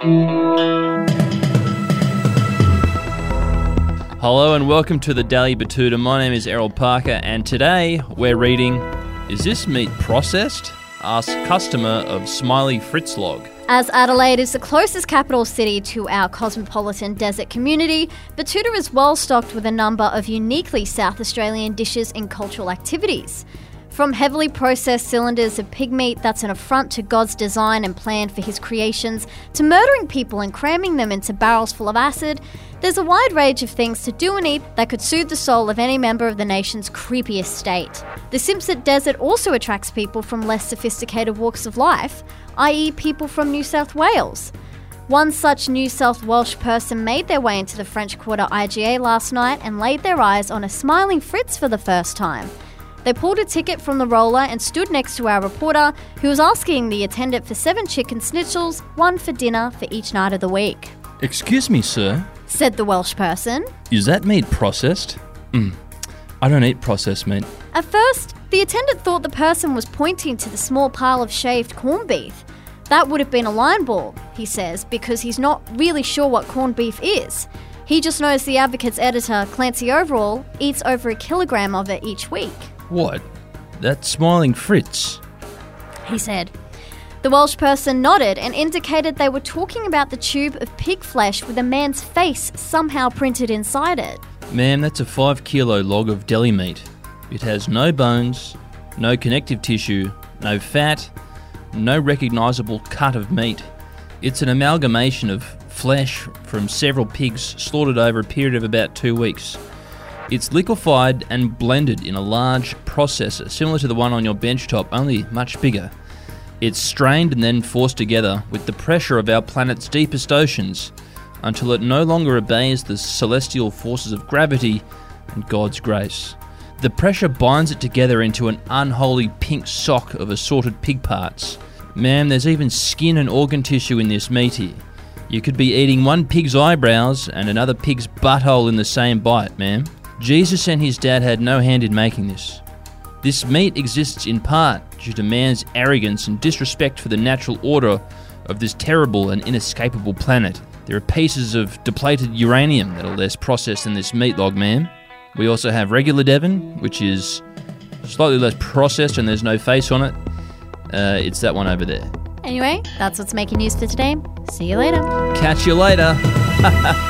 Hello and welcome to the Daily Betoota. My name is Errol Parker, and today we're reading Is this meat processed? Ask customer of Smiley Fritzlog. As Adelaide is the closest capital city to our cosmopolitan desert community, Betoota is well stocked with a number of uniquely South Australian dishes and cultural activities. From heavily processed cylinders of pig meat that's an affront to God's design and plan for his creations, to murdering people and cramming them into barrels full of acid, there's a wide range of things to do and eat that could soothe the soul of any member of the nation's creepiest state. The Simpson Desert also attracts people from less sophisticated walks of life, i.e., people from New South Wales. One such New South Welsh person made their way into the French Quarter IGA last night and laid their eyes on a smiling Fritz for the first time. They pulled a ticket from the roller and stood next to our reporter, who was asking the attendant for seven chicken schnitzels, one for dinner for each night of the week. Excuse me, sir. Said the Welsh person. Is that meat processed? Mm. I don't eat processed meat. At first, the attendant thought the person was pointing to the small pile of shaved corned beef. That would have been a line ball, he says, because he's not really sure what corned beef is. He just knows the Advocate's editor, Clancy Overall, eats over a kilogram of it each week. What? That smiling Fritz? He said. The Welsh person nodded and indicated they were talking about the tube of pig flesh with a man's face somehow printed inside it. Ma'am, that's a five kilo log of deli meat. It has no bones, no connective tissue, no fat, no recognisable cut of meat. It's an amalgamation of flesh from several pigs slaughtered over a period of about two weeks. It's liquefied and blended in a large processor, similar to the one on your benchtop, only much bigger. It's strained and then forced together with the pressure of our planet's deepest oceans until it no longer obeys the celestial forces of gravity and God's grace. The pressure binds it together into an unholy pink sock of assorted pig parts. Ma'am, there's even skin and organ tissue in this meat here. You could be eating one pig's eyebrows and another pig's butthole in the same bite, ma'am. Jesus and his dad had no hand in making this. This meat exists in part due to man's arrogance and disrespect for the natural order of this terrible and inescapable planet. There are pieces of depleted uranium that are less processed than this meat log, ma'am. We also have regular Devon, which is slightly less processed and there's no face on it. Uh, it's that one over there. Anyway, that's what's making news for today. See you later. Catch you later.